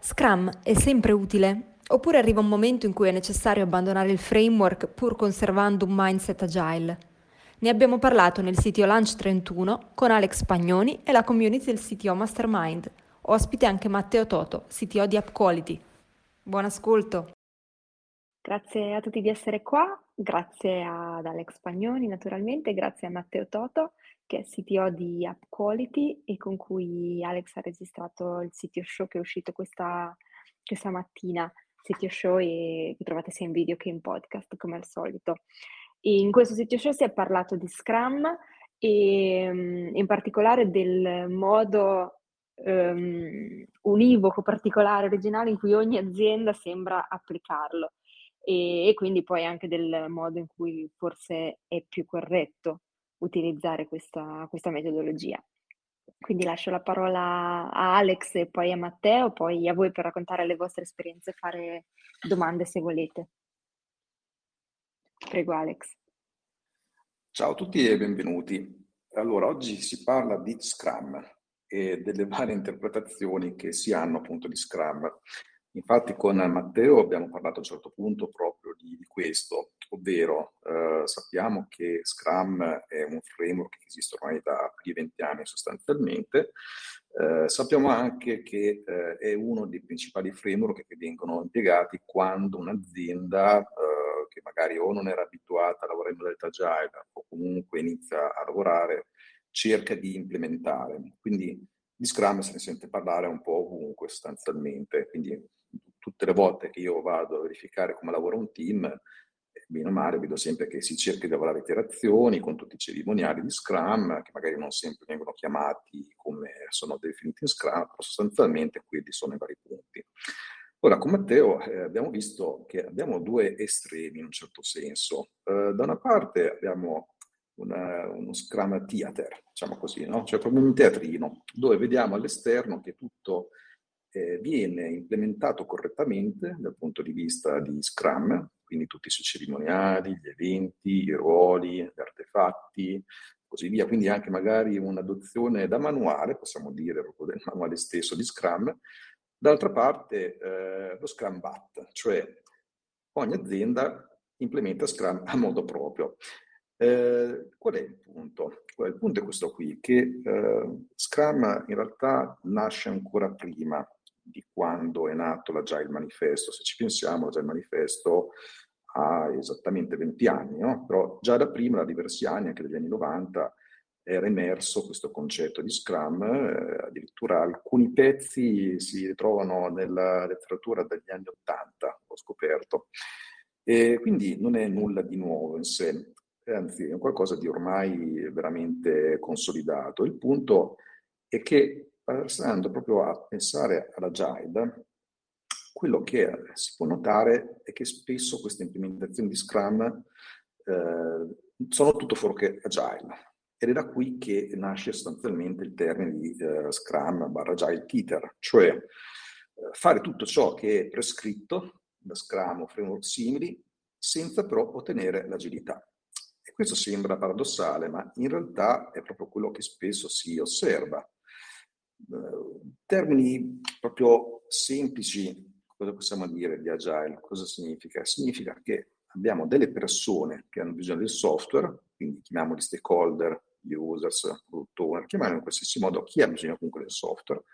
Scrum è sempre utile, oppure arriva un momento in cui è necessario abbandonare il framework pur conservando un mindset agile. Ne abbiamo parlato nel sito Lunch 31 con Alex Pagnoni e la community del CTO Mastermind. Ospite anche Matteo Toto, CTO di App Quality. Buon ascolto! Grazie a tutti di essere qua, grazie ad Alex Pagnoni naturalmente, grazie a Matteo Toto che è CTO di App Quality e con cui Alex ha registrato il CTO Show che è uscito questa, questa mattina, CTO Show e che trovate sia in video che in podcast come al solito. E in questo CTO Show si è parlato di Scrum e mm, in particolare del modo um, univoco, particolare, originale in cui ogni azienda sembra applicarlo e, e quindi poi anche del modo in cui forse è più corretto utilizzare questa, questa metodologia. Quindi lascio la parola a Alex e poi a Matteo, poi a voi per raccontare le vostre esperienze e fare domande se volete. Prego Alex. Ciao a tutti e benvenuti. Allora, oggi si parla di Scrum e delle varie interpretazioni che si hanno appunto di Scrum. Infatti con Matteo abbiamo parlato a un certo punto proprio di, di questo, ovvero eh, sappiamo che Scrum è un framework che esiste ormai da più di 20 anni sostanzialmente, eh, sappiamo anche che eh, è uno dei principali framework che vengono impiegati quando un'azienda eh, che magari o non era abituata a lavorare in modalità agile o comunque inizia a lavorare cerca di implementare. Quindi di Scrum se ne sente parlare un po' ovunque sostanzialmente, quindi tutte le volte che io vado a verificare come lavora un team, eh, bene o male, vedo sempre che si cerca di lavorare iterazioni con tutti i cerimoniali di Scrum, che magari non sempre vengono chiamati come sono definiti in Scrum, però sostanzialmente quelli sono i vari punti. Ora, con Matteo eh, abbiamo visto che abbiamo due estremi in un certo senso. Eh, da una parte abbiamo una, uno Scrum Theater, diciamo così, no? cioè proprio un teatrino, dove vediamo all'esterno che tutto viene implementato correttamente dal punto di vista di Scrum, quindi tutti i suoi cerimoniali, gli eventi, i ruoli, gli artefatti, così via. Quindi anche magari un'adozione da manuale, possiamo dire proprio del manuale stesso di Scrum. D'altra parte eh, lo Scrum Bat, cioè ogni azienda implementa Scrum a modo proprio. Eh, qual è il punto? Il punto è questo qui, che eh, Scrum in realtà nasce ancora prima di quando è nato l'Agile Manifesto. Se ci pensiamo, l'Agile Manifesto ha esattamente 20 anni, no? però già da prima, da diversi anni, anche dagli anni 90, era emerso questo concetto di Scrum, eh, addirittura alcuni pezzi si ritrovano nella letteratura dagli anni 80, ho scoperto. E quindi non è nulla di nuovo in sé, anzi è qualcosa di ormai veramente consolidato. Il punto è che passando proprio a pensare all'agile, quello che si può notare è che spesso queste implementazioni di Scrum eh, sono tutto fuorché agile. Ed è da qui che nasce sostanzialmente il termine di eh, Scrum barra Agile Teeter, cioè eh, fare tutto ciò che è prescritto da Scrum o framework simili senza però ottenere l'agilità. E questo sembra paradossale, ma in realtà è proprio quello che spesso si osserva termini proprio semplici, cosa possiamo dire di agile? Cosa significa? Significa che abbiamo delle persone che hanno bisogno del software, quindi chiamiamoli stakeholder, users, product owner, chiamiamoli in qualsiasi modo chi ha bisogno comunque del software,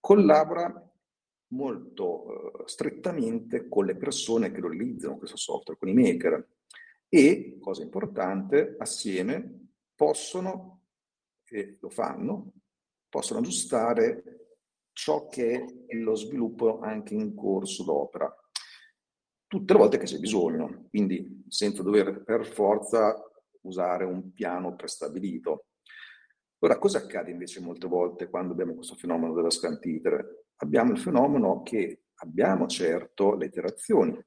collabora molto uh, strettamente con le persone che lo utilizzano questo software, con i maker e, cosa importante, assieme possono, e lo fanno, possono aggiustare ciò che è lo sviluppo anche in corso d'opera, tutte le volte che c'è bisogno, quindi senza dover per forza usare un piano prestabilito. Ora, cosa accade invece molte volte quando abbiamo questo fenomeno della Teeter? Abbiamo il fenomeno che abbiamo certo le iterazioni,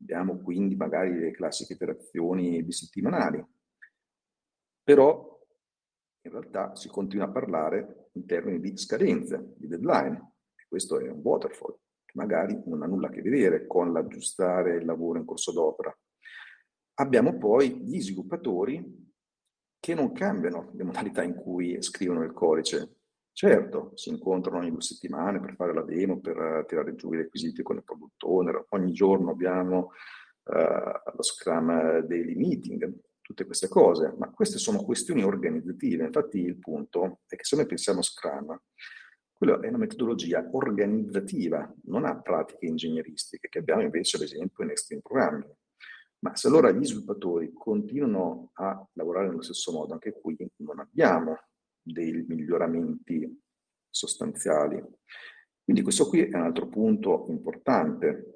abbiamo quindi magari le classiche iterazioni bisettimanali, però in realtà si continua a parlare in termini di scadenze, di deadline, e questo è un waterfall, che magari non ha nulla a che vedere con l'aggiustare il lavoro in corso d'opera. Abbiamo poi gli sviluppatori che non cambiano le modalità in cui scrivono il codice. Certo, si incontrano ogni due settimane per fare la demo, per tirare giù i requisiti con il product owner, ogni giorno abbiamo uh, lo Scrum Daily Meeting, tutte queste cose, ma queste sono questioni organizzative. Infatti il punto è che se noi pensiamo a Scrum, quella è una metodologia organizzativa, non ha pratiche ingegneristiche, che abbiamo invece ad esempio in Extreme Programming. Ma se allora gli sviluppatori continuano a lavorare nello stesso modo, anche qui non abbiamo dei miglioramenti sostanziali. Quindi questo qui è un altro punto importante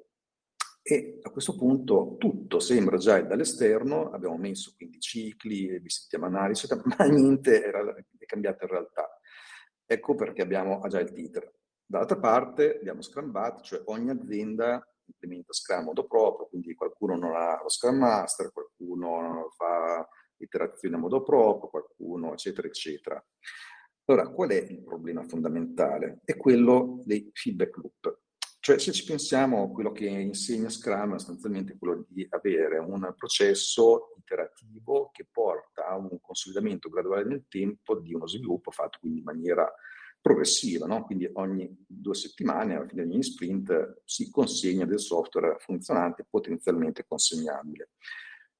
e a questo punto tutto sembra già dall'esterno, abbiamo messo quindi cicli, settimanali, eccetera, ma niente era, è cambiato in realtà. Ecco perché abbiamo Agile Teeter. Dall'altra parte abbiamo Scrum Bat, cioè ogni azienda implementa Scrum modo proprio, quindi qualcuno non ha lo Scrum Master, qualcuno fa iterazioni a modo proprio, qualcuno eccetera eccetera. Allora, qual è il problema fondamentale? È quello dei feedback loop. Cioè, se ci pensiamo, quello che insegna Scrum è sostanzialmente quello di avere un processo iterativo che porta a un consolidamento graduale nel tempo di uno sviluppo fatto quindi in maniera progressiva, no? quindi ogni due settimane, alla fine di ogni sprint, si consegna del software funzionante potenzialmente consegnabile.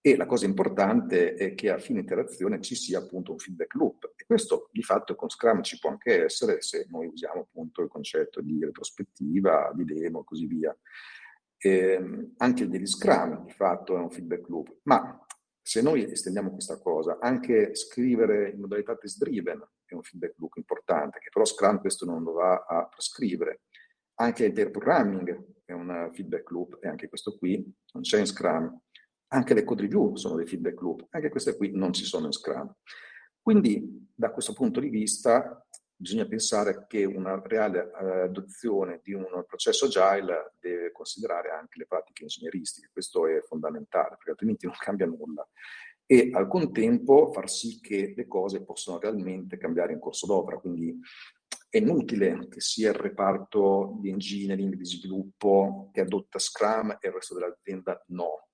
E la cosa importante è che a fine interazione ci sia appunto un feedback loop. E questo di fatto con Scrum ci può anche essere se noi usiamo appunto il concetto di retrospettiva, di demo e così via. E ehm, anche degli Scrum di fatto è un feedback loop. Ma se noi estendiamo questa cosa, anche scrivere in modalità test driven è un feedback loop importante, che però Scrum questo non lo va a prescrivere. Anche il programming è un feedback loop e anche questo qui non c'è in Scrum anche le code review sono dei feedback loop, anche queste qui non ci sono in Scrum. Quindi da questo punto di vista bisogna pensare che una reale uh, adozione di un processo agile deve considerare anche le pratiche ingegneristiche, questo è fondamentale perché altrimenti non cambia nulla. E al contempo far sì che le cose possano realmente cambiare in corso d'opera, quindi è inutile che sia il reparto di engineering, di sviluppo che adotta Scrum e il resto dell'azienda no,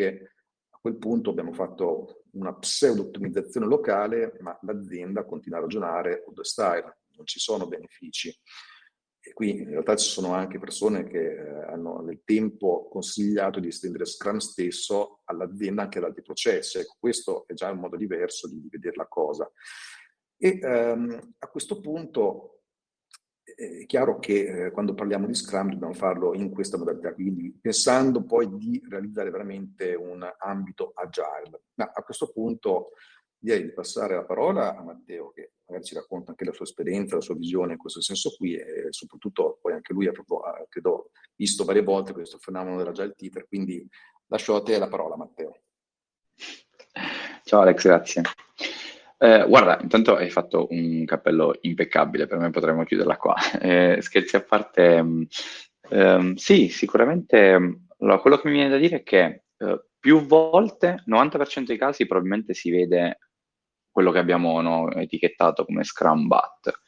perché a quel punto abbiamo fatto una pseudo-ottimizzazione locale, ma l'azienda continua a ragionare old style, non ci sono benefici. E qui in realtà ci sono anche persone che eh, hanno nel tempo consigliato di estendere Scrum stesso all'azienda anche ad altri processi. Ecco, questo è già un modo diverso di, di vedere la cosa. E ehm, a questo punto è chiaro che eh, quando parliamo di Scrum dobbiamo farlo in questa modalità, quindi pensando poi di realizzare veramente un ambito agile. Ma a questo punto direi di passare la parola a Matteo, che magari ci racconta anche la sua esperienza, la sua visione in questo senso qui e soprattutto poi anche lui ha proprio, credo, visto varie volte questo fenomeno dell'agile teacher, quindi lascio a te la parola Matteo. Ciao Alex, grazie. Eh, guarda, intanto hai fatto un cappello impeccabile, per me potremmo chiuderla qua. Eh, scherzi a parte, mh, ehm, sì, sicuramente allora, quello che mi viene da dire è che eh, più volte, 90% dei casi, probabilmente si vede quello che abbiamo no, etichettato come Scrum Bat.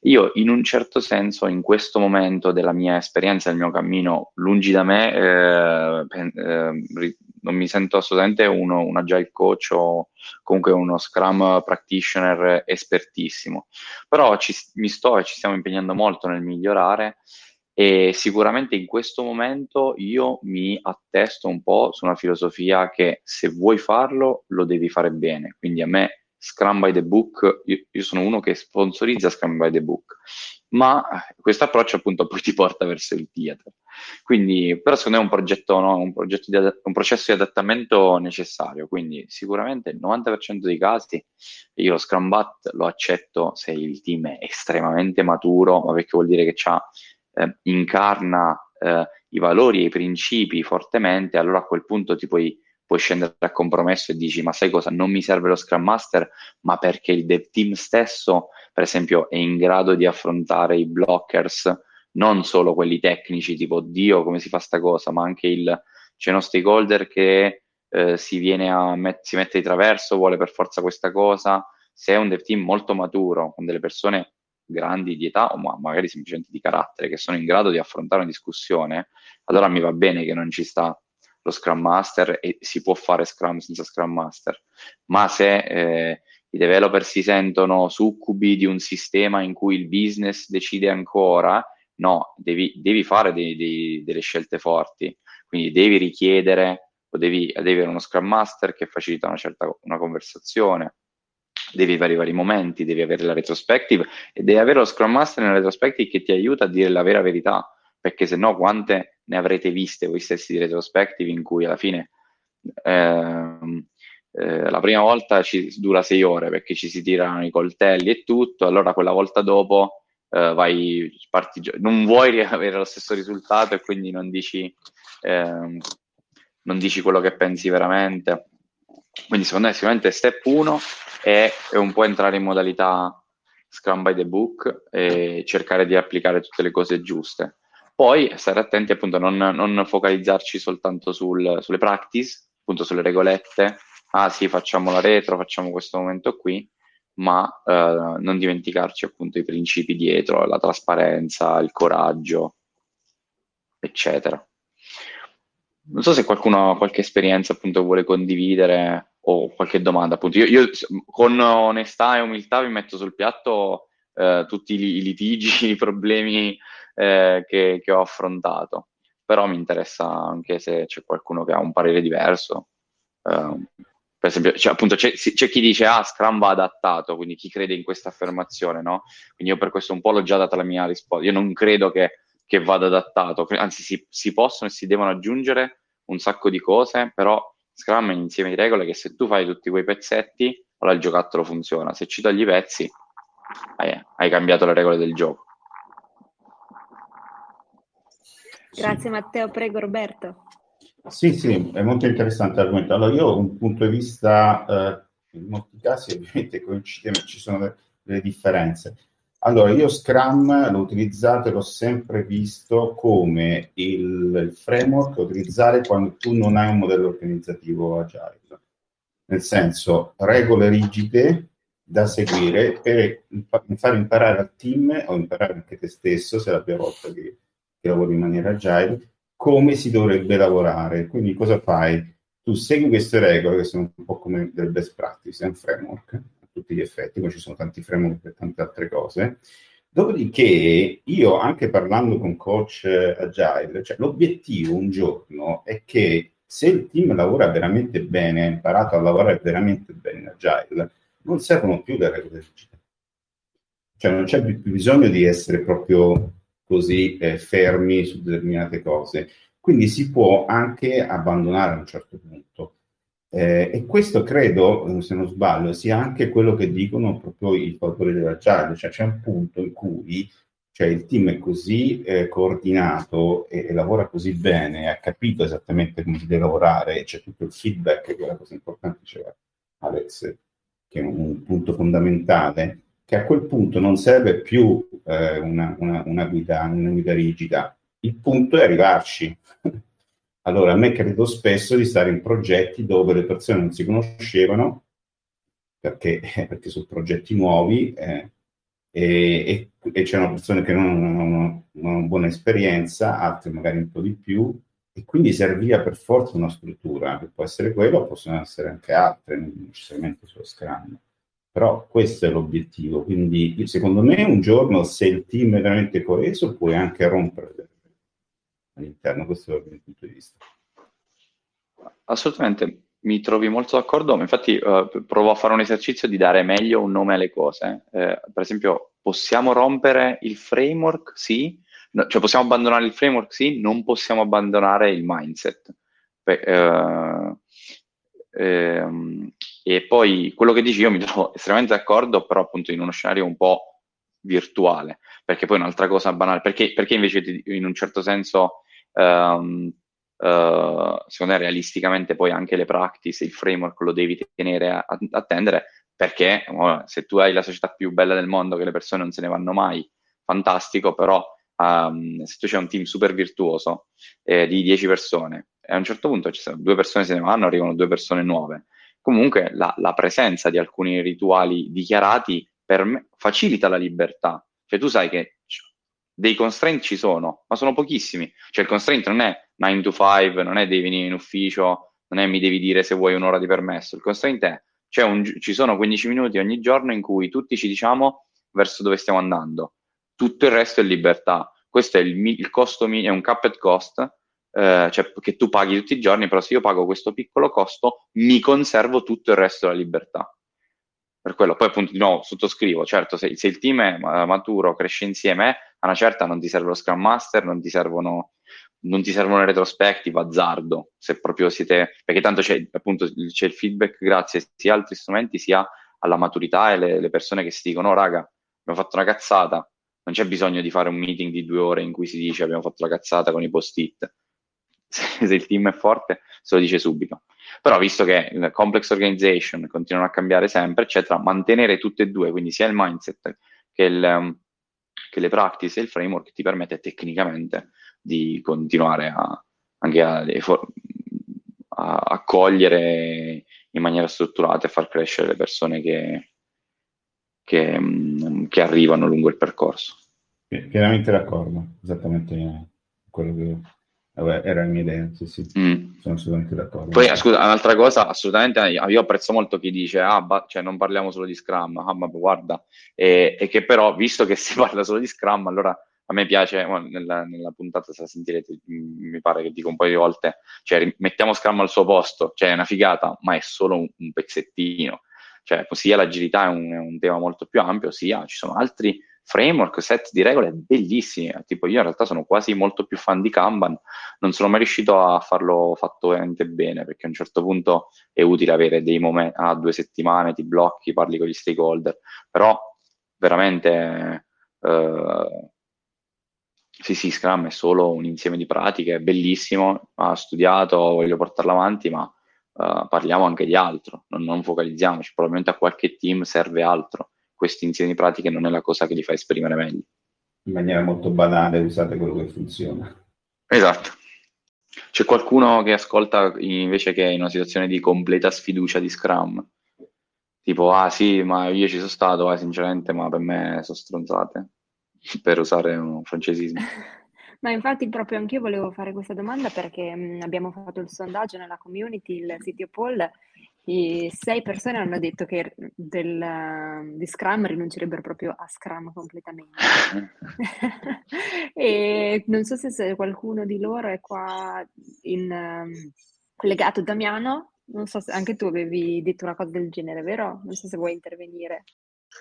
Io in un certo senso in questo momento della mia esperienza, del mio cammino, lungi da me, eh, eh, non mi sento assolutamente uno, un agile coach o comunque uno Scrum practitioner espertissimo, però ci, mi sto e ci stiamo impegnando molto nel migliorare e sicuramente in questo momento io mi attesto un po' su una filosofia che se vuoi farlo lo devi fare bene, quindi a me Scrum by the Book, io, io, sono uno che sponsorizza Scrum by the Book, ma questo approccio appunto poi ti porta verso il theater. Quindi, però secondo me è un progetto, no? un, progetto adatt- un processo di adattamento necessario, quindi sicuramente il 90% dei casi io lo Scrum Bat lo accetto se il team è estremamente maturo, ma perché vuol dire che eh, incarna eh, i valori e i principi fortemente, allora a quel punto ti puoi puoi scendere a compromesso e dici ma sai cosa, non mi serve lo Scrum Master, ma perché il dev team stesso, per esempio, è in grado di affrontare i blockers, non solo quelli tecnici, tipo Dio, come si fa sta cosa, ma anche il, c'è uno stakeholder che eh, si, viene a met- si mette di traverso, vuole per forza questa cosa, se è un dev team molto maturo, con delle persone grandi di età o ma- magari semplicemente di carattere, che sono in grado di affrontare una discussione, allora mi va bene che non ci sta lo Scrum Master e si può fare Scrum senza Scrum Master, ma se eh, i developer si sentono succubi di un sistema in cui il business decide ancora, no, devi, devi fare dei, dei, delle scelte forti, quindi devi richiedere o devi, devi avere uno Scrum Master che facilita una certa una conversazione, devi avere i vari momenti, devi avere la retrospective e devi avere lo Scrum Master nella retrospective che ti aiuta a dire la vera verità, perché se no quante ne avrete viste voi stessi di retrospective in cui alla fine ehm, eh, la prima volta ci dura sei ore perché ci si tirano i coltelli e tutto, allora quella volta dopo eh, vai, parti, non vuoi avere lo stesso risultato e quindi non dici, ehm, non dici quello che pensi veramente. Quindi secondo me sicuramente step 1 è, è un po' entrare in modalità Scrum by the book e cercare di applicare tutte le cose giuste. Poi stare attenti appunto a non, non focalizzarci soltanto sul, sulle practice, appunto sulle regolette, ah sì facciamo la retro, facciamo questo momento qui, ma eh, non dimenticarci appunto i principi dietro, la trasparenza, il coraggio, eccetera. Non so se qualcuno ha qualche esperienza appunto vuole condividere o qualche domanda. Appunto, io, io con onestà e umiltà vi metto sul piatto eh, tutti i, litigi, i problemi eh, che, che, ho affrontato. Però mi interessa anche se c'è qualcuno che ha un parere diverso. Eh, per esempio, cioè, appunto, c'è, c'è, chi dice ah, Scrum va adattato, quindi chi crede in questa affermazione, no? Quindi io per questo un po' l'ho già data la mia risposta. Io non credo che, che vada adattato, anzi si, si possono e si devono aggiungere un sacco di cose, però Scrum è un insieme di regole che se tu fai tutti quei pezzetti, allora il giocattolo funziona. Se ci togli i pezzi, hai, hai cambiato le regole del gioco. Grazie Matteo, prego Roberto. Sì, sì, è molto interessante l'argomento. Allora, io ho un punto di vista, eh, in molti casi ovviamente coincide, ma ci sono delle, delle differenze. Allora, io Scrum l'ho utilizzato e l'ho sempre visto come il, il, framework da utilizzare quando tu non hai un modello organizzativo agile. Nel senso, regole rigide da seguire per far imparare al team o imparare anche te stesso, se è la prima volta che che lavori in maniera agile, come si dovrebbe lavorare. Quindi cosa fai? Tu segui queste regole che sono un po' come del best practice, è un framework a tutti gli effetti, poi ci sono tanti framework per tante altre cose. Dopodiché io, anche parlando con coach agile, cioè l'obiettivo un giorno è che se il team lavora veramente bene, ha imparato a lavorare veramente bene in agile, non servono più le regole rigide. Cioè non c'è più bisogno di essere proprio così eh, fermi su determinate cose. Quindi si può anche abbandonare a un certo punto. Eh, e questo credo, se non sbaglio, sia anche quello che dicono proprio i fautori dell'agile, cioè c'è un punto in cui cioè, il team è così eh, coordinato e, e, lavora così bene, ha capito esattamente come si deve lavorare, c'è tutto il feedback, che è la cosa importante, diceva Alex, che è un, un punto fondamentale, che a quel punto non serve più eh, una, una, una, guida, una guida rigida, il punto è arrivarci. allora, a me credo spesso di stare in progetti dove le persone non si conoscevano, perché, perché sono progetti nuovi, eh, e, e, e, c'erano persone che non hanno una buona esperienza, altre magari un po' di più, e quindi serviva per forza una struttura, che può essere quella, possono essere anche altre, non necessariamente solo Scrum. Però questo è l'obiettivo, quindi secondo me un giorno se il team è veramente coeso puoi anche rompere all'interno, questo è il mio punto di vista. Assolutamente, mi trovi molto d'accordo, infatti uh, provo a fare un esercizio di dare meglio un nome alle cose. Eh, per esempio, possiamo rompere il framework? Sì. No, cioè possiamo abbandonare il framework? Sì. Non possiamo abbandonare il mindset. Beh, uh, ehm, e poi quello che dici io mi trovo estremamente d'accordo, però appunto in uno scenario un po' virtuale, perché poi un'altra cosa banale, perché, perché invece in un certo senso um, uh, secondo me realisticamente poi anche le practice, il framework lo devi tenere a, attendere perché oh, se tu hai la società più bella del mondo che le persone non se ne vanno mai, fantastico, però um, se tu c'è un team super virtuoso eh, di 10 persone e a un certo punto ci sono due persone se ne vanno, arrivano due persone nuove, comunque la, la presenza di alcuni rituali dichiarati me facilita la libertà. Cioè tu sai che dei constraint ci sono, ma sono pochissimi. Cioè il constraint non è 9 to 5, non è devi venire in ufficio, non è mi devi dire se vuoi un'ora di permesso. Il constraint è un, ci sono 15 minuti ogni giorno in cui tutti ci diciamo verso dove stiamo andando. Tutto il resto è libertà. Questo è il, il costo, è un capped cost, eh, cioè che tu paghi tutti i giorni, però se io pago questo piccolo costo, mi conservo tutto il resto della libertà per quello. Poi appunto di nuovo sottoscrivo, certo se, se, il team è maturo, cresce insieme, a una certa non ti serve lo Scrum Master, non ti servono, non ti servono retrospective, azzardo, se proprio siete, perché tanto c'è appunto c'è il feedback grazie sia ad altri strumenti sia alla maturità e le, le persone che si dicono, oh, raga, abbiamo fatto una cazzata, non c'è bisogno di fare un meeting di due ore in cui si dice abbiamo fatto la cazzata con i post-it. Se, il team è forte, se lo dice subito. Però visto che il complex organization continuano a cambiare sempre, eccetera, mantenere tutte e due, quindi sia il mindset che, il, um, che le practice e il framework ti permette tecnicamente di continuare a, anche a, a accogliere in maniera strutturata e far crescere le persone che, che, um, che arrivano lungo il percorso. Pienamente d'accordo, esattamente quello che Vabbè, era la mia idea, sì, sì. Mm. Sono assolutamente d'accordo. Poi, scusa, un'altra cosa, assolutamente, io apprezzo molto chi dice, ah, ba- cioè non parliamo solo di Scrum, ah, ma guarda, e, e, che però, visto che si parla solo di Scrum, allora a me piace, well, nella, nella, puntata, se la sentirete, mi pare che dico un paio di volte, cioè mettiamo Scrum al suo posto, cioè è una figata, ma è solo un, un pezzettino. Cioè, sia l'agilità è un, è un tema molto più ampio, sia ci sono altri framework, set di regole bellissimi. Tipo, io in realtà sono quasi molto più fan di Kanban, non sono mai riuscito a farlo fatto veramente bene perché a un certo punto è utile avere dei momenti, a ah, due settimane ti blocchi, parli con gli stakeholder, però veramente. Eh, sì, sì, Scrum è solo un insieme di pratiche, è bellissimo, ha studiato, voglio portarlo avanti, ma uh, parliamo anche di altro, non, non, focalizziamoci, probabilmente a qualche team serve altro questo insieme di pratiche non è la cosa che li fa esprimere meglio. In maniera molto banale usate quello che funziona. Esatto. C'è qualcuno che ascolta invece che è in una situazione di completa sfiducia di Scrum? Tipo, ah sì, ma io ci sono stato, eh, sinceramente, ma per me sono stronzate, per usare un francesismo. Ma infatti proprio anch'io volevo fare questa domanda perché mh, abbiamo fatto il sondaggio nella community, il sito poll, e sei persone hanno detto che del, di Scrum rinuncerebbero proprio a Scrum completamente. e non so se, qualcuno di loro è qua in, um, collegato. Damiano, non so se anche tu avevi detto una cosa del genere, vero? Non so se vuoi intervenire.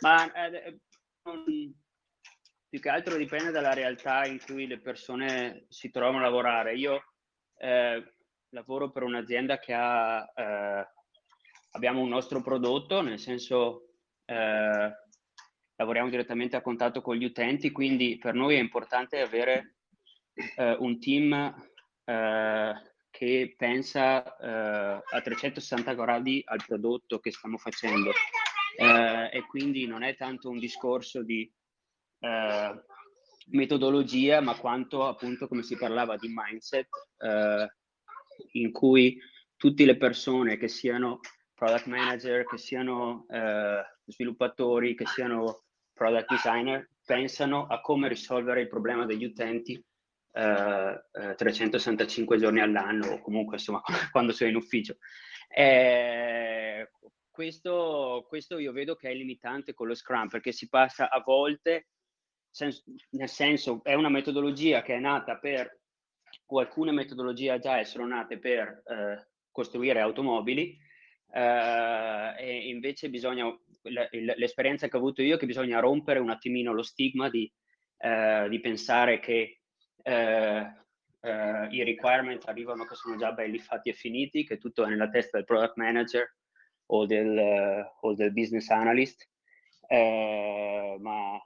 Ma eh, um, più che altro dipende dalla realtà in cui le persone si trovano a lavorare. Io eh, lavoro per un'azienda che ha eh, abbiamo un nostro prodotto, nel senso eh, lavoriamo direttamente a contatto con gli utenti, quindi per noi è importante avere eh, un team eh, che pensa eh, a 360 gradi al prodotto che stiamo facendo. Eh, e quindi non è tanto un discorso di eh, metodologia, ma quanto appunto come si parlava di mindset in cui tutte le persone che siano product manager, che siano eh, sviluppatori, che siano product designer, pensano a come risolvere il problema degli utenti eh, eh, 365 giorni all'anno o comunque insomma quando sei in ufficio. Eh, questo, questo, io vedo che è limitante con lo Scrum perché si passa a volte, sens- nel senso è una metodologia che è nata per, o alcune metodologie già sono nate per eh, costruire automobili, Uh, e invece bisogna, l'esperienza che ho avuto io è che bisogna rompere un attimino lo stigma di, uh, di pensare che uh, i requirement arrivano che sono già belli fatti e finiti, che tutto è nella testa del product manager o del, o del business analyst, ma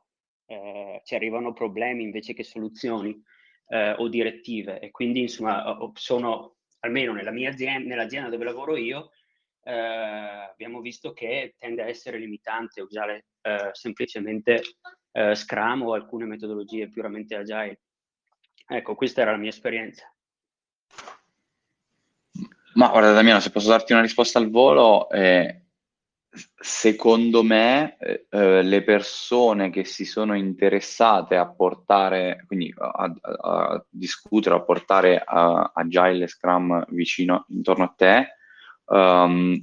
ci arrivano problemi invece che soluzioni. eh, o direttive e quindi insomma sono almeno nella mia azienda, nell'azienda dove lavoro io, eh, abbiamo visto che tende a essere limitante usare eh, semplicemente eh, Scrum o alcune metodologie puramente agile. Ecco, questa era la mia esperienza. Ma guarda Damiano, se posso darti una risposta al volo, eh, secondo me eh, eh, le persone che si sono interessate a portare, quindi a, a, a discutere, a portare a, Agile e Scrum vicino intorno a te, um,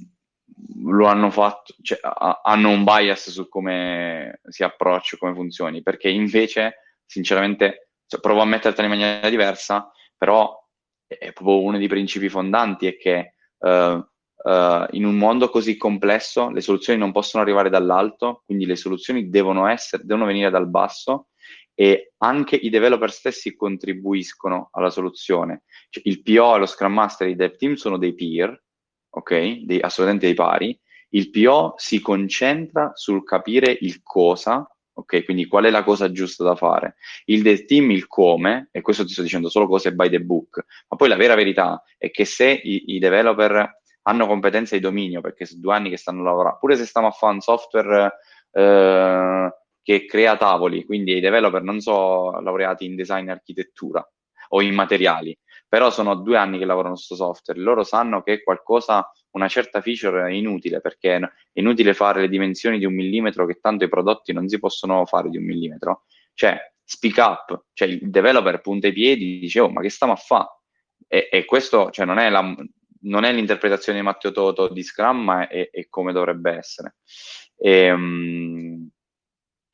lo hanno fatto, cioè, hanno un bias su come si approccia, come funzioni, perché invece, sinceramente, cioè, provo a mettertela in maniera diversa, però è proprio uno dei principi fondanti è che uh, uh, in un mondo così complesso le soluzioni non possono arrivare dall'alto, quindi le soluzioni devono, essere, devono venire dal basso e anche i developer stessi contribuiscono alla soluzione. Cioè, il PO e lo Scrum Master e i dev team sono dei peer, ok? Dei, assolutamente dei pari. Il PO si concentra sul capire il cosa ok? Quindi qual è la cosa giusta da fare? Il del team, il come, e questo ti sto dicendo solo cose by the book, ma poi la vera verità è che se i, i developer hanno competenze di dominio, perché sono due anni che stanno lavorando, pure se stiamo a fare un software eh, che crea tavoli, quindi i developer non sono laureati in design e architettura o in materiali, però sono due anni che lavorano su software, loro sanno che qualcosa una certa feature è inutile perché è inutile fare le dimensioni di un millimetro che tanto i prodotti non si possono fare di un millimetro. Cioè, speak up, cioè il developer punta i piedi, dice oh ma che stiamo a fare? E, e, questo cioè, non, è la, non, è l'interpretazione di Matteo Toto di Scrum, ma è, è come dovrebbe essere. E, um,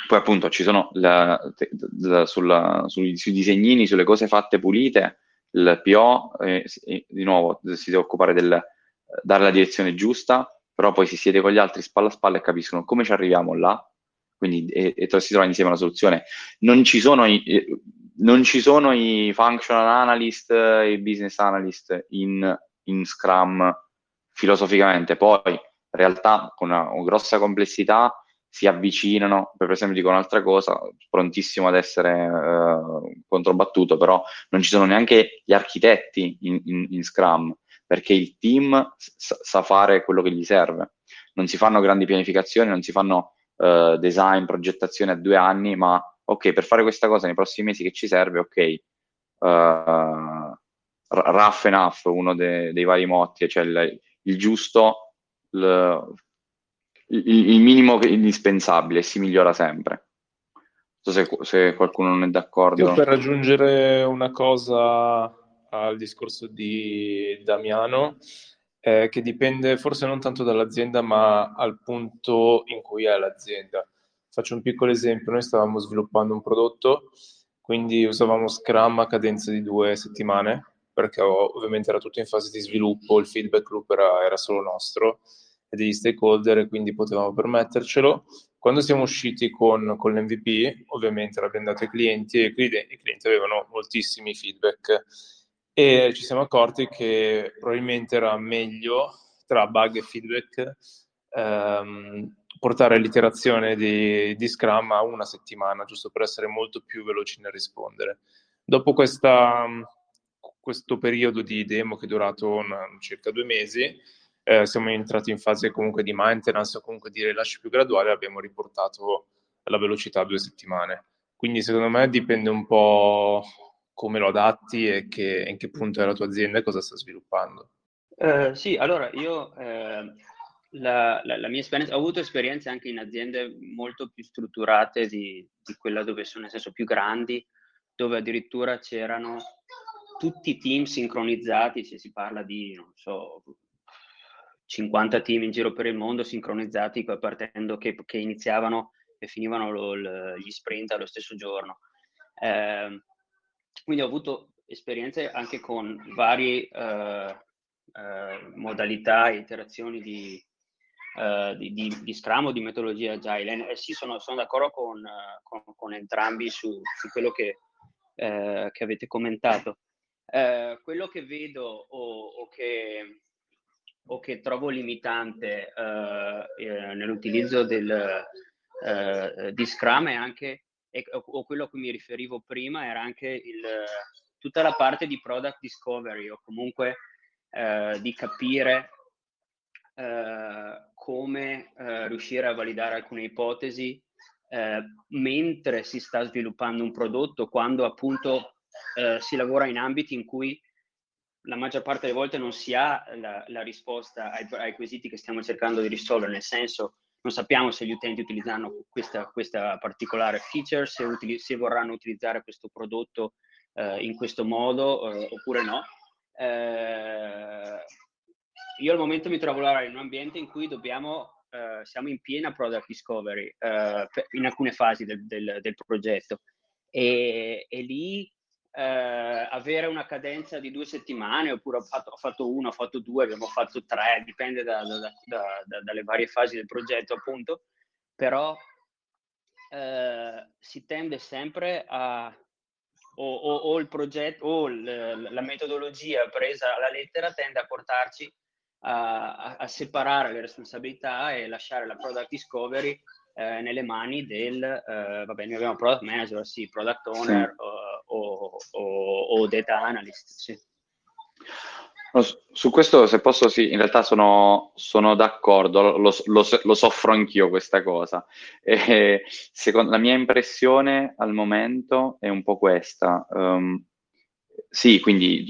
poi appunto ci sono la, la, sulla, sui, sui disegnini, sulle cose fatte pulite, il PO eh, di nuovo si deve occupare del dare la direzione giusta, però poi si siede con gli altri spalla a spalla e capiscono come ci arriviamo là, quindi e, e si trova insieme la soluzione. Non ci sono i, non ci sono i functional analyst e i business analyst in, in Scrum filosoficamente, poi in realtà con una, una grossa complessità si avvicinano, per esempio dico un'altra cosa, prontissimo ad essere eh, controbattuto, però non ci sono neanche gli architetti in, in, in Scrum, perché il team sa, sa fare quello che gli serve. Non si fanno grandi pianificazioni, non si fanno uh, design, progettazione a due anni, ma ok, per fare questa cosa nei prossimi mesi che ci serve, ok, uh, rough enough, uno de, dei vari motti, cioè il, il giusto, il, il, il, minimo indispensabile, si migliora sempre. Non so se, se qualcuno non è d'accordo. Io per raggiungere una cosa al discorso di Damiano, eh, che dipende forse non tanto dall'azienda, ma al punto in cui è l'azienda. Faccio un piccolo esempio, noi stavamo sviluppando un prodotto, quindi usavamo Scrum a cadenza di due settimane, perché ovviamente era tutto in fase di sviluppo, il feedback loop era, era solo nostro e degli stakeholder e quindi potevamo permettercelo. Quando siamo usciti con, con l'MVP, ovviamente l'abbiamo dato ai clienti e i clienti avevano moltissimi feedback e ci siamo accorti che probabilmente era meglio tra bug e feedback ehm, portare l'iterazione di, di, Scrum a una settimana, giusto per essere molto più veloci nel rispondere. Dopo questa, questo periodo di demo che è durato una, circa due mesi, eh, siamo entrati in fase comunque di maintenance o comunque di rilascio più graduale abbiamo riportato la velocità a due settimane. Quindi secondo me dipende un po' come lo adatti e che, in che punto è la tua azienda e cosa sta sviluppando. Uh, sì, allora io eh, la, la, la, mia esperienza, ho avuto esperienze anche in aziende molto più strutturate di, di, quella dove sono nel senso più grandi, dove addirittura c'erano tutti i team sincronizzati, se si parla di, non so, 50 team in giro per il mondo sincronizzati partendo che, che iniziavano e finivano lo, lo, gli sprint allo stesso giorno. Eh, quindi ho avuto esperienze anche con varie uh, uh, modalità e iterazioni di, uh, di, di, di, Scrum o di metodologia agile. E sì, sono, sono d'accordo con, con, con, entrambi su, su quello che, che, avete commentato. quello che vedo o, o, che, o che, trovo limitante nell'utilizzo del, di Scrum è anche e, o, quello a cui mi riferivo prima era anche il, tutta la parte di product discovery o comunque eh, di capire eh, come eh, riuscire a validare alcune ipotesi eh, mentre si sta sviluppando un prodotto, quando appunto eh, si lavora in ambiti in cui la maggior parte delle volte non si ha la, la risposta ai, ai, quesiti che stiamo cercando di risolvere, nel senso non sappiamo se gli utenti utilizzeranno questa, questa particolare feature, se, utili- se, vorranno utilizzare questo prodotto eh, in questo modo eh, oppure no. Eh, io al momento mi trovo a lavorare in un ambiente in cui dobbiamo, eh, siamo in piena product discovery eh, in alcune fasi del, del, del progetto e, e lì eh, avere una cadenza di due settimane, oppure ho fatto, ho fatto uno, ho fatto due, abbiamo fatto tre, dipende da, da, da, dalle varie fasi del progetto, appunto, però eh, si tende sempre a o, o, o il progetto o l, la metodologia presa alla lettera tende a portarci a, a, a, separare le responsabilità e lasciare la product discovery eh, nelle mani del, eh, va bene, abbiamo product manager, sì, product owner sì. O, o, o, data analyst, sì. Su questo, se posso, sì, in realtà sono, sono d'accordo, lo, lo, lo, soffro anch'io questa cosa. E, secondo, la mia impressione al momento è un po' questa. Um, sì, quindi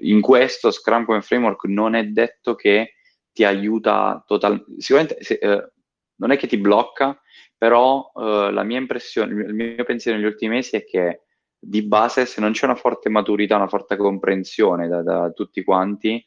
in questo Scrum come framework non è detto che ti aiuta totalmente, sicuramente se, eh, non è che ti blocca, però eh, la mia impressione, il mio pensiero negli ultimi mesi è che di base se non c'è una forte maturità, una forte comprensione da, da tutti quanti,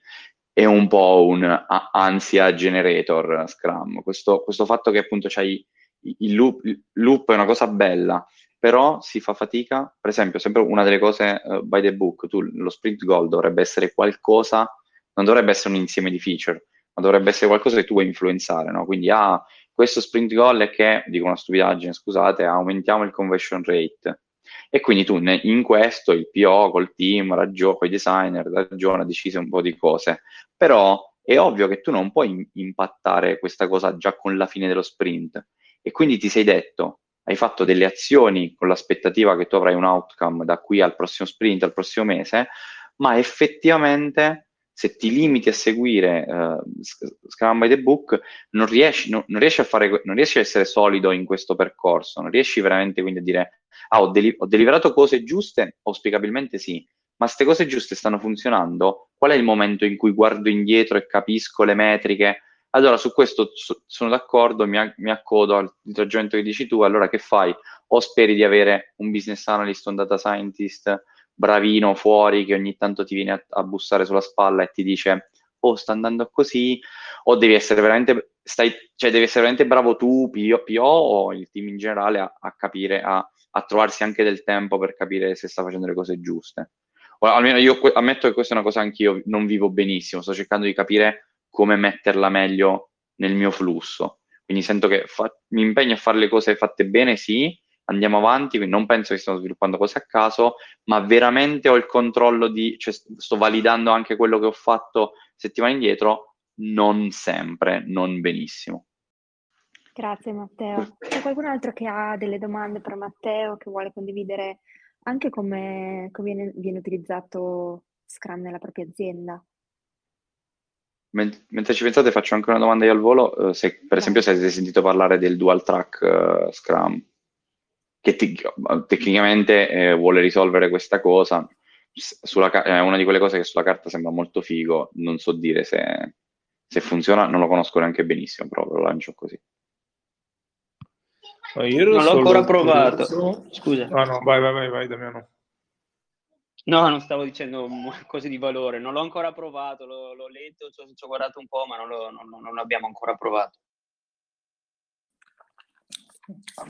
è un po' un ansia generator Scrum. Questo, questo fatto che appunto c'hai il loop, il loop è una cosa bella, però si fa fatica, per esempio, sempre una delle cose uh, by the book, tu, lo sprint goal dovrebbe essere qualcosa, non dovrebbe essere un insieme di feature, ma dovrebbe essere qualcosa che tu vuoi influenzare, no? Quindi, ah, questo sprint goal è che, dico una stupidaggine, scusate, aumentiamo il conversion rate. E quindi tu in questo, il PO col team, ragione, con i designer, ragione, ha deciso un po' di cose, però è ovvio che tu non puoi impattare questa cosa già con la fine dello sprint. E quindi ti sei detto, hai fatto delle azioni con l'aspettativa che tu avrai un outcome da qui al prossimo sprint, al prossimo mese, ma effettivamente se ti limiti a seguire uh, Scrum by the Book, non riesci, no, non, riesci a fare, non riesci a essere solido in questo percorso, non riesci veramente quindi a dire, ah, ho, deli- ho deliberato cose giuste, auspicabilmente sì, ma queste cose giuste stanno funzionando? Qual è il momento in cui guardo indietro e capisco le metriche? Allora, su questo so, sono d'accordo, mi, mi, accodo al ragionamento che dici tu. Allora, che fai? O speri di avere un business analyst, un data scientist bravino fuori che ogni tanto ti viene a, a bussare sulla spalla e ti dice oh sta andando così o devi essere veramente stai, cioè devi essere veramente bravo tu PO, PO o il team in generale a, a capire a, a, trovarsi anche del tempo per capire se sta facendo le cose giuste o almeno io ammetto che questa è una cosa che io non vivo benissimo sto cercando di capire come metterla meglio nel mio flusso. Quindi sento che fa- mi impegno a fare le cose fatte bene, sì, andiamo avanti, quindi non penso che stiamo sviluppando cose a caso, ma veramente ho il controllo di, cioè sto validando anche quello che ho fatto settimane indietro, non sempre, non benissimo. Grazie Matteo. C'è qualcun altro che ha delle domande per Matteo, che vuole condividere anche come, come viene, viene utilizzato Scrum nella propria azienda? mentre ci pensate faccio anche una domanda io al volo, eh, se per esempio se avete sentito parlare del dual track uh, Scrum, che ti, tecnicamente eh, vuole risolvere questa cosa, sulla, è una di quelle cose che sulla carta sembra molto figo, non so dire se, se funziona, non lo conosco neanche benissimo, però lo lancio così. non l'ho ancora provato. Scusa. Ah no, vai, vai, vai, vai Damiano. No, non stavo dicendo cose di valore, non l'ho ancora provato, l'ho, l'ho letto, ci ho, ci ho, guardato un po', ma non, lo, non, non l'abbiamo ancora provato.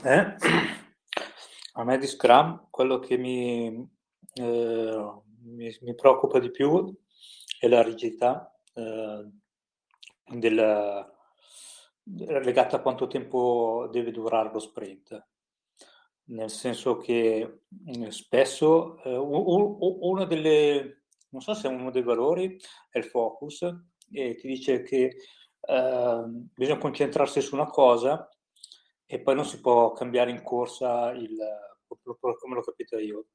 Me, a me di Scrum quello che mi, eh, mi, mi, preoccupa di più è la rigidità eh, del, legata a quanto tempo deve durare lo sprint. Nel senso che eh, spesso eh, uno delle, non so se uno dei valori, è il focus, e ti dice che eh, bisogna concentrarsi su una cosa e poi non si può cambiare in corsa il, come l'ho capito io,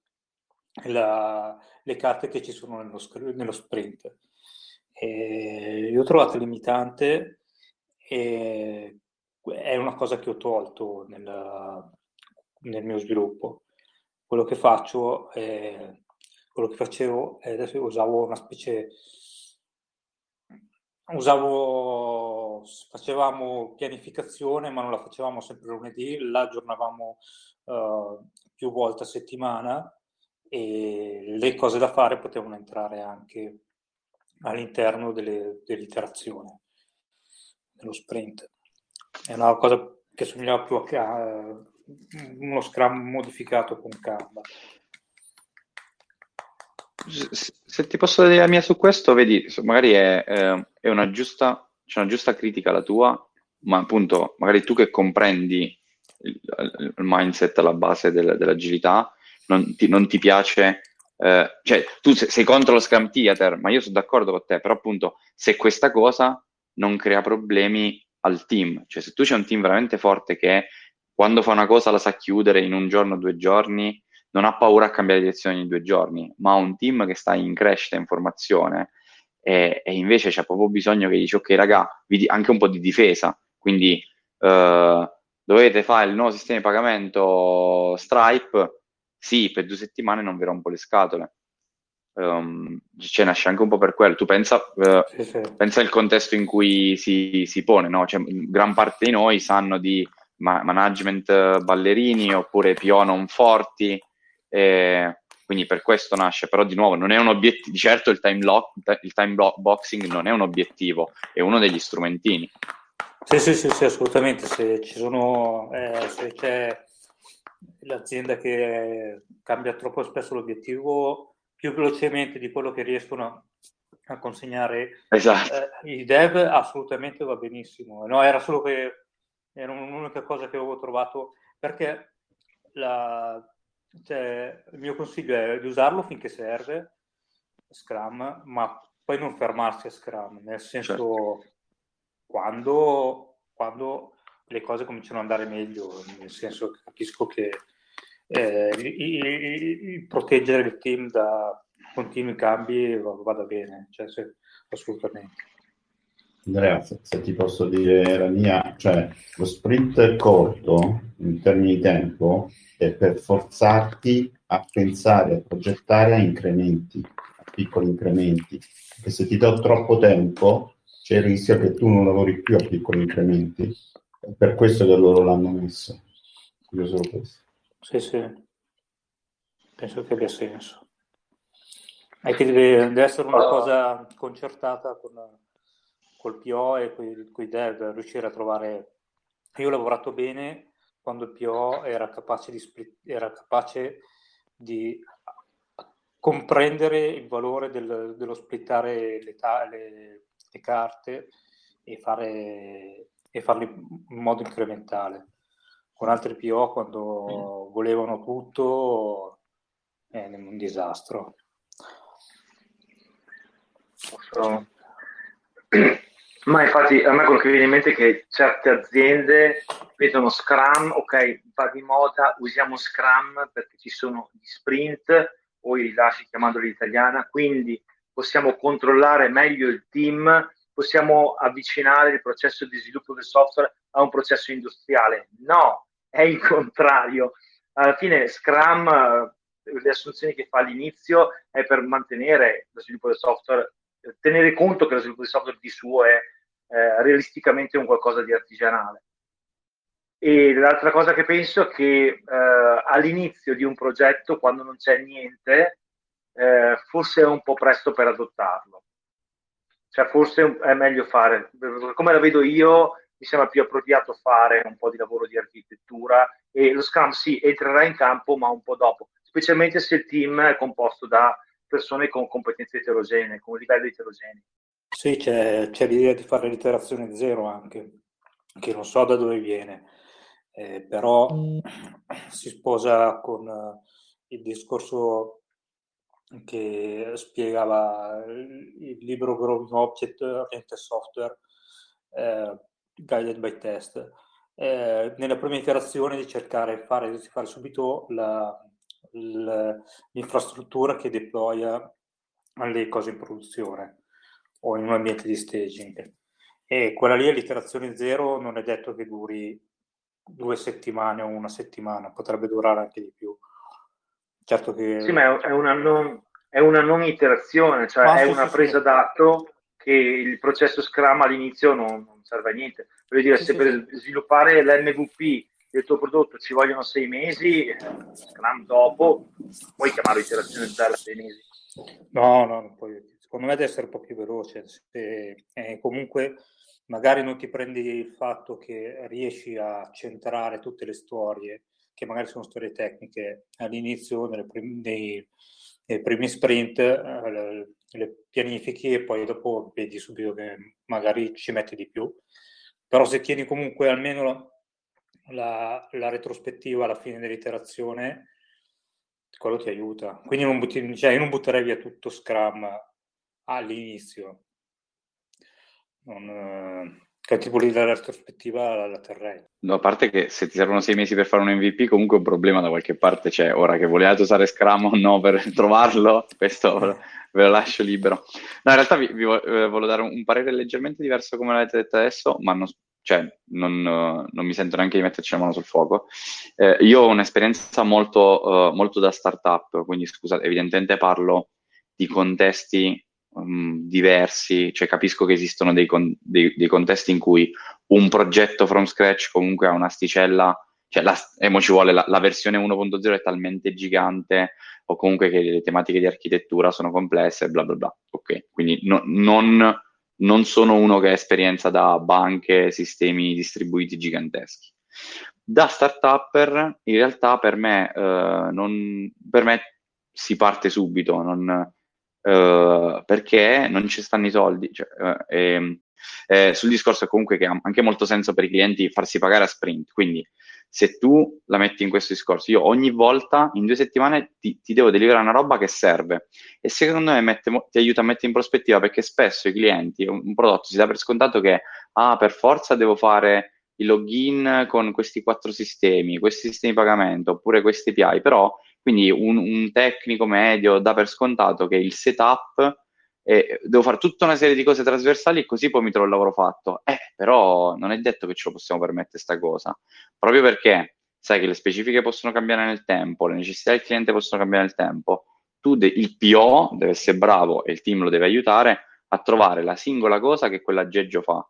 la, le carte che ci sono nello, nello sprint. E io ho trovato limitante e è una cosa che ho tolto nel, nel mio sviluppo. Quello che faccio è, quello che facevo, adesso usavo una specie usavo, facevamo pianificazione, ma non la facevamo sempre lunedì, la aggiornavamo uh, più volte a settimana e le cose da fare potevano entrare anche all'interno delle, dell'iterazione, dello sprint. È una cosa che somigliava più a uno Scrum modificato con Kanban. Se ti posso dire la mia su questo, vedi, magari è, è una giusta, una giusta critica la tua, ma appunto, magari tu che comprendi il, il mindset alla base del, dell'agilità, non ti, non ti piace, eh, cioè tu sei contro lo Scrum Theater, ma io sono d'accordo con te, però appunto se questa cosa non crea problemi al team, cioè se tu c'è un team veramente forte che quando fa una cosa la sa chiudere in un giorno, due giorni, non ha paura a cambiare direzione ogni due giorni, ma ha un team che sta in crescita, in formazione e, e invece c'è proprio bisogno che dici ok raga, anche un po' di difesa, quindi eh, dovete fare il nuovo sistema di pagamento Stripe, sì, per due settimane non vi rompo le scatole. Um, cioè nasce anche un po' per quello. Tu pensa, uh, sì, sì. pensa al contesto in cui si, si pone, no? Cioè, gran parte di noi sanno di ma- management ballerini oppure PO non forti, eh, quindi per questo nasce, però di nuovo non è un obiettivo, di certo il time, lock, il time boxing non è un obiettivo, è uno degli strumentini. Sì, sì, sì, sì assolutamente, se ci sono, eh, se c'è l'azienda che cambia troppo spesso l'obiettivo più velocemente di quello che riescono a consegnare esatto. eh, i dev, assolutamente va benissimo. No, era solo che era un'unica cosa che avevo trovato perché la, cioè, il mio consiglio è di usarlo finché serve Scrum, ma poi non fermarsi a Scrum, nel senso certo. quando, quando, le cose cominciano ad andare meglio, nel senso che capisco che eh, il, il, proteggere il team da continui cambi vada bene, cioè, se, assolutamente. Andrea, se, se, ti posso dire la mia, cioè lo sprint corto in termini di tempo è per forzarti a pensare, a progettare a incrementi, a piccoli incrementi, perché se ti do troppo tempo c'è il rischio che tu non lavori più a piccoli incrementi, è per questo che loro l'hanno messo. Io solo questo. Sì, sì, penso che abbia senso. È che deve, deve essere una cosa concertata con col PO e con i dev, riuscire a trovare... Io ho lavorato bene quando il PO era capace di, split, era capace di comprendere il valore del, dello splittare le, le, le carte e, fare, e farlo in modo incrementale. Con altri PO quando mm. volevano tutto è un disastro. Ma infatti a me quello che viene in mente è che certe aziende vedono Scrum, ok, va di moda, usiamo Scrum perché ci sono gli sprint o i lasci chiamandoli italiana, quindi possiamo controllare meglio il team, possiamo avvicinare il processo di sviluppo del software a un processo industriale. No, è il contrario. Alla fine Scrum, le assunzioni che fa all'inizio è per mantenere lo sviluppo del software, tenere conto che lo sviluppo del software di suo è eh, realisticamente un qualcosa di artigianale. E l'altra cosa che penso è che eh, all'inizio di un progetto, quando non c'è niente, eh, forse è un po' presto per adottarlo. Cioè, forse è meglio fare, come la vedo io, mi sembra più appropriato fare un po' di lavoro di architettura e lo Scrum sì, entrerà in campo, ma un po' dopo, specialmente se il team è composto da persone con competenze eterogenee, con livelli eterogenei. Sì, c'è, c'è l'idea di fare l'iterazione zero anche, che non so da dove viene, eh, però si sposa con eh, il discorso che spiegava il libro Growing Object Oriented Software eh, Guided by Test, eh, nella prima iterazione di cercare di fare, di fare subito la, la, l'infrastruttura che deploya le cose in produzione o in un ambiente di staging. E quella lì è l'iterazione zero, non è detto che duri due settimane o una settimana, potrebbe durare anche di più. Certo che... Sì, ma è una non, è una non iterazione, cioè ma è sì, una sì, presa sì. d'atto che il processo Scrum all'inizio non, non serve a niente. Voglio dire, se per sviluppare l'MVP del tuo prodotto ci vogliono sei mesi, Scrum dopo, puoi chiamarlo iterazione zero sei mesi. No, no, puoi, secondo me deve essere un po' più veloce. Se, eh, comunque magari non ti prendi il fatto che riesci a centrare tutte le storie, che magari sono storie tecniche, all'inizio, prim- nei, nei, primi sprint, eh, le pianifichi e poi dopo vedi subito che magari ci metti di più. Però se tieni comunque almeno la, la retrospettiva alla fine dell'iterazione, quello ti aiuta. Quindi non butti, cioè io non butterei via tutto Scrum all'inizio, non, eh, che tipo la retrospettiva la, terrei. No, a parte che se ti servono sei mesi per fare un MVP, comunque un problema da qualche parte c'è. Ora che volevate usare Scrum o no per trovarlo, questo ve lo lascio libero. No, in realtà vi, vi eh, volevo dare un parere leggermente diverso come l'avete detto adesso, ma non, cioè, non, non, mi sento neanche di metterci la mano sul fuoco. Eh, io ho un'esperienza molto, uh, molto da startup, quindi scusate, evidentemente parlo di contesti um, diversi, cioè capisco che esistono dei, con, dei, dei, contesti in cui un progetto from scratch comunque ha un'asticella, cioè la, eh, ci vuole la, la versione 1.0 è talmente gigante o comunque che le tematiche di architettura sono complesse, bla bla bla. Ok, quindi no, non, non sono uno che ha esperienza da banche, sistemi distribuiti giganteschi. Da startupper, in realtà per me, eh, non, per me si parte subito, non, Uh, perché non ci stanno i soldi. Cioè, uh, e, eh, sul discorso comunque che ha anche molto senso per i clienti farsi pagare a sprint, quindi se tu la metti in questo discorso, io ogni volta in due settimane ti, ti devo deliberare una roba che serve e secondo me mette, ti aiuta a mettere in prospettiva perché spesso i clienti, un, un prodotto si dà per scontato che ah, per forza devo fare il login con questi quattro sistemi, questi sistemi di pagamento oppure questi API, però quindi un, un tecnico medio dà per scontato che il setup eh, devo fare tutta una serie di cose trasversali e così poi mi trovo il lavoro fatto. Eh, però non è detto che ce lo possiamo permettere sta cosa, proprio perché sai che le specifiche possono cambiare nel tempo, le necessità del cliente possono cambiare nel tempo. Tu, de- il PO deve essere bravo e il team lo deve aiutare a trovare la singola cosa che quell'aggeggio fa.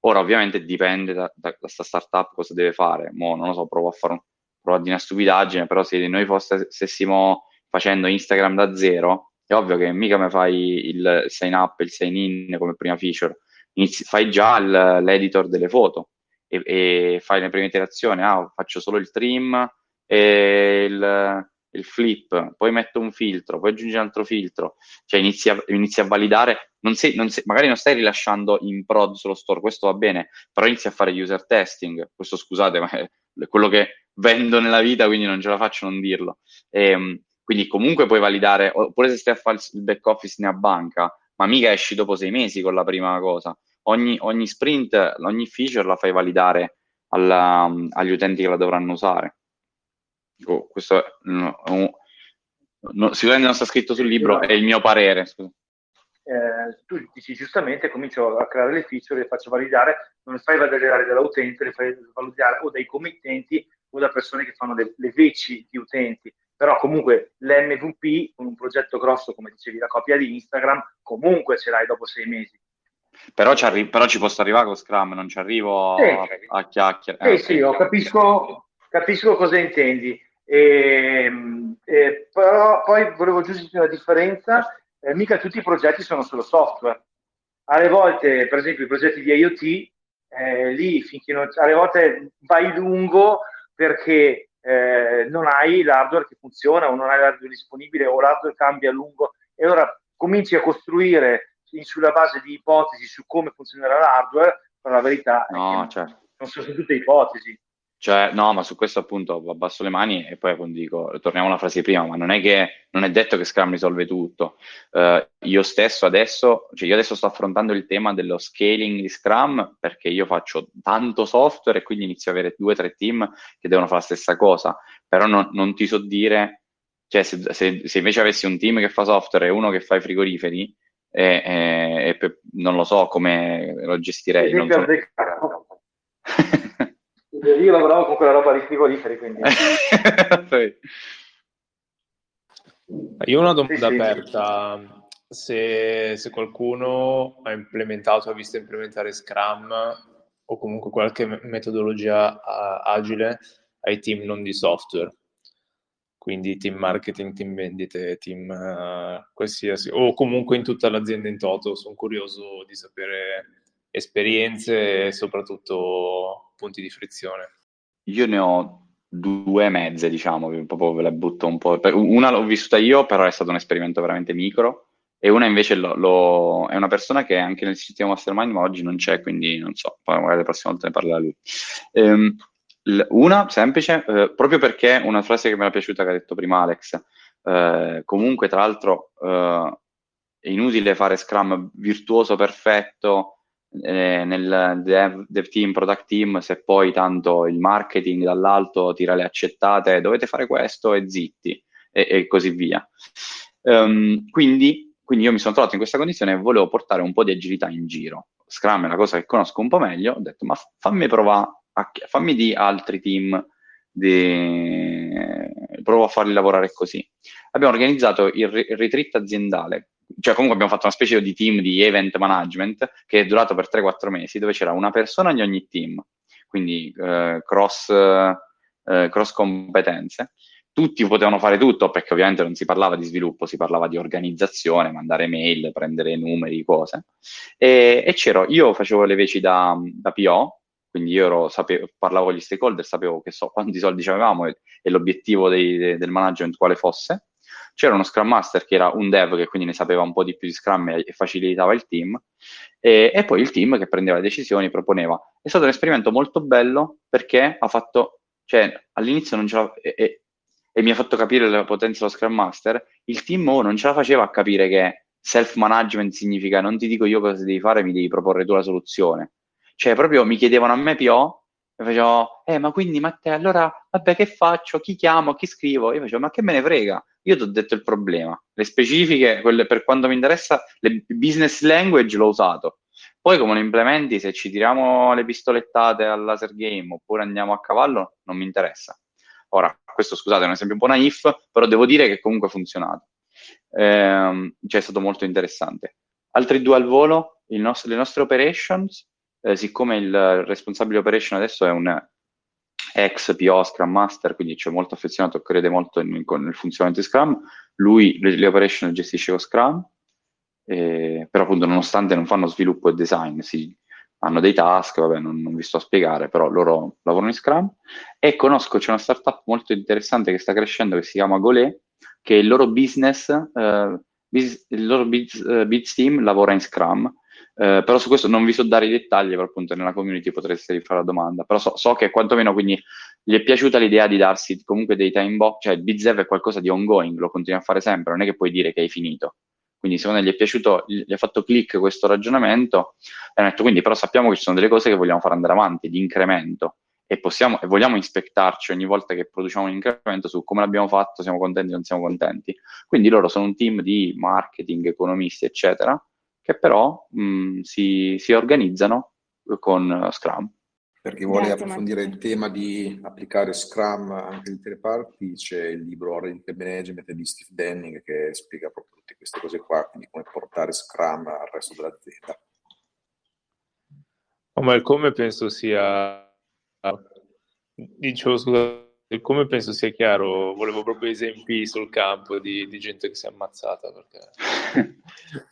Ora, ovviamente, dipende da, questa startup cosa deve fare. Mo, non lo so, provo a fare un, provo a dire una stupidaggine, però se noi fosse, stessimo facendo Instagram da zero, è ovvio che mica mi fai il sign up, il sign in come prima feature, Inizi, fai già il, l'editor delle foto e, e, fai le prime iterazioni, ah, faccio solo il trim e il, il, flip, poi metto un filtro, poi aggiungi un altro filtro, cioè inizi a, inizi a validare, non sei, non sei, magari non stai rilasciando in prod sullo store, questo va bene, però inizi a fare user testing, questo scusate, ma è quello che vendo nella vita, quindi non ce la faccio non dirlo. E, ehm, quindi comunque puoi validare, oppure se stai a fare il back office nella banca, ma mica esci dopo sei mesi con la prima cosa. Ogni, ogni sprint, ogni feature la fai validare alla, agli utenti che la dovranno usare. Oh, questo è, no, no, sicuramente non sta scritto sul libro, è il mio parere. Scusa. Eh, tu dici giustamente comincio a creare le feature, le faccio validare, non le fai validare dall'utente, le fai validare o dai committenti o da persone che fanno le, le veci di utenti. Però comunque l'MVP con un progetto grosso, come dicevi, la copia di Instagram, comunque ce l'hai dopo sei mesi. Però ci, arri- però ci posso arrivare con Scrum, non ci arrivo sì. a, a chiacchiere. Eh, sì, sì, capisco, capisco cosa intendi. E, ehm, e, però poi volevo dire la differenza, eh, mica tutti i progetti sono solo software. Alle volte, per esempio, i progetti di IoT, eh, lì finché non, alle volte vai lungo perché eh, non hai l'hardware che funziona o non hai l'hardware disponibile o l'hardware cambia a lungo e allora cominci a costruire in, sulla base di ipotesi su come funzionerà l'hardware, però la verità no, è che certo. non sono tutte ipotesi. Cioè, no, ma su questo appunto abbasso le mani e poi appunto dico, torniamo alla frase di prima, ma non è che non è detto che Scrum risolve tutto. Uh, io stesso adesso, cioè io adesso sto affrontando il tema dello scaling di Scrum perché io faccio tanto software e quindi inizio ad avere due o tre team che devono fare la stessa cosa, però non, non ti so dire, cioè se, se, se, invece avessi un team che fa software e uno che fa i frigoriferi, e, e, e non lo so come lo gestirei. Non so. Io lavoravo con quella roba di frigoriferi, quindi... Io ho una domanda sì, aperta. Se, se, qualcuno ha implementato, ha visto implementare Scrum o comunque qualche metodologia uh, agile ai team non di software, quindi team marketing, team vendite, team uh, qualsiasi, o comunque in tutta l'azienda in toto. Sono curioso di sapere esperienze e soprattutto punti di frizione? Io ne ho due mezze, diciamo, proprio ve le butto un po'. Una l'ho vissuta io, però è stato un esperimento veramente micro, e una invece lo, lo, è una persona che anche nel sistema mastermind, ma oggi non c'è, quindi non so, magari la prossima volta ne parlerà lui. Um, una semplice, eh, proprio perché una frase che mi era piaciuta che ha detto prima Alex, eh, comunque tra l'altro eh, è inutile fare Scrum virtuoso, perfetto, eh, nel dev, dev, team, product team, se poi tanto il marketing dall'alto tira le accettate, dovete fare questo e zitti e, e così via. Um, quindi, quindi, io mi sono trovato in questa condizione e volevo portare un po' di agilità in giro. Scrum è la cosa che conosco un po' meglio, ho detto ma fammi provare, fammi di altri team, di... provo a farli lavorare così. Abbiamo organizzato il, il retreat aziendale cioè comunque abbiamo fatto una specie di team di event management che è durato per 3-4 mesi, dove c'era una persona di ogni team, quindi eh, cross, eh, cross competenze. Tutti potevano fare tutto perché ovviamente non si parlava di sviluppo, si parlava di organizzazione, mandare mail, prendere numeri, cose. E, e c'ero, io facevo le veci da, da PO, quindi io ero, sapevo, parlavo con gli stakeholder, sapevo so quanti soldi avevamo e, e l'obiettivo dei, de, del management quale fosse c'era uno Scrum Master che era un dev che quindi ne sapeva un po' di più di Scrum e, e facilitava il team, e, e, poi il team che prendeva le decisioni, proponeva. È stato un esperimento molto bello perché ha fatto, cioè all'inizio non ce l'ha, e, e, e mi ha fatto capire la potenza dello Scrum Master, il team oh, non ce la faceva a capire che self-management significa non ti dico io cosa devi fare, mi devi proporre tu la soluzione. Cioè, proprio mi chiedevano a me PO e facevo, eh, ma quindi Matteo, allora, vabbè, che faccio? Chi chiamo? Chi scrivo? Io facevo, ma che me ne frega? Io ti ho detto il problema. Le specifiche, quelle per quanto mi interessa, le business language l'ho usato. Poi come lo implementi, se ci tiriamo le pistolettate al laser game oppure andiamo a cavallo, non mi interessa. Ora, questo scusate è un esempio un po' naif, però devo dire che comunque ha funzionato. Eh, cioè è stato molto interessante. Altri due al volo, nostro, le nostre operations, eh, siccome il responsabile operation adesso è un ex PO Scrum Master, quindi c'è molto affezionato, crede molto in, in, nel funzionamento di Scrum, lui le, le operation le gestisce con Scrum, eh, però appunto nonostante non fanno sviluppo e design, si, hanno dei task, vabbè non, non, vi sto a spiegare, però loro lavorano in Scrum e conosco, c'è una startup molto interessante che sta crescendo che si chiama Golé, che il loro business, eh, biz, il loro biz, uh, biz team lavora in Scrum, eh, però su questo non vi so dare i dettagli, però appunto nella community potreste fare la domanda. Però so, so, che quantomeno quindi gli è piaciuta l'idea di darsi comunque dei time box, cioè il BizDev è qualcosa di ongoing, lo continui a fare sempre, non è che puoi dire che hai finito. Quindi secondo me gli è piaciuto, gli ha fatto click questo ragionamento e hanno detto quindi però sappiamo che ci sono delle cose che vogliamo fare andare avanti, di incremento e, possiamo, e vogliamo inspettarci ogni volta che produciamo un incremento su come l'abbiamo fatto, siamo contenti o non siamo contenti. Quindi loro sono un team di marketing, economisti, eccetera, che però mh, si, si, organizzano con Scrum. Per chi vuole Grazie, approfondire Matteo. il tema di applicare Scrum anche in altre parti, c'è il libro Oriented Management di Steve Denning che spiega proprio tutte queste cose qua, quindi come portare Scrum al resto dell'azienda. Oh, ma il come penso sia... Dicevo, scusa, il come penso sia chiaro, volevo proprio esempi sul campo di, di gente che si è ammazzata, perché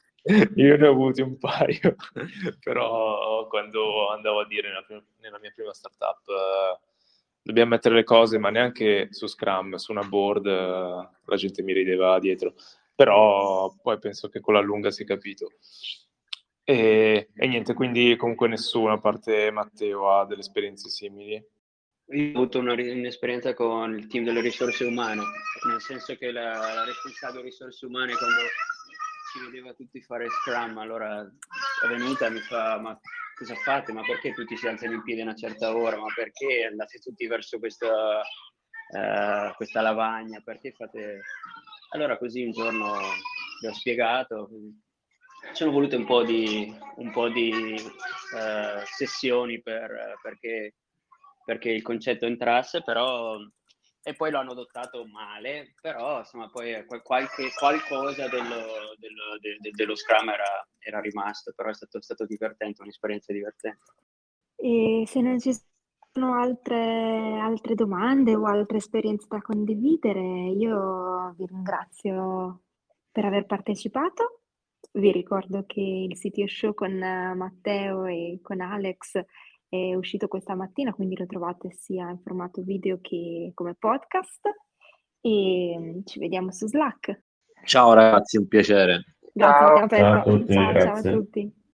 Io ne ho avuti un paio, però quando andavo a dire nella, prima, nella mia prima startup uh, dobbiamo mettere le cose, ma neanche su Scrum, su una board, uh, la gente mi rideva dietro. Però poi penso che con la lunga si è capito. E, e niente, quindi comunque nessuno, a parte Matteo, ha delle esperienze simili. io ho avuto una, un'esperienza con il team delle risorse umane, nel senso che la, la responsabile risorse umane quando ci vedeva tutti fare Scrum, allora è venuta e mi fa, ma cosa fate? Ma perché tutti si alzano in piedi a una certa ora? Ma perché andate tutti verso questa, uh, questa lavagna? Perché fate... Allora così un giorno gli ho spiegato, ci sono volute un po' di, un po di uh, sessioni per, perché perché il concetto entrasse, però e poi lo hanno adottato male, però insomma poi qualche, qualcosa dello, dello, de, de, dello Scrum era, era, rimasto, però è stato, stato divertente, un'esperienza divertente. E se non ci sono altre, altre domande o altre esperienze da condividere, io vi ringrazio per aver partecipato. Vi ricordo che il CTO Show con Matteo e con Alex è uscito questa mattina, quindi lo trovate sia in formato video che come podcast e mm, ci vediamo su Slack. Ciao ragazzi, un piacere. Grazie ciao, a te, ciao a tutti. Ciao, ciao a tutti.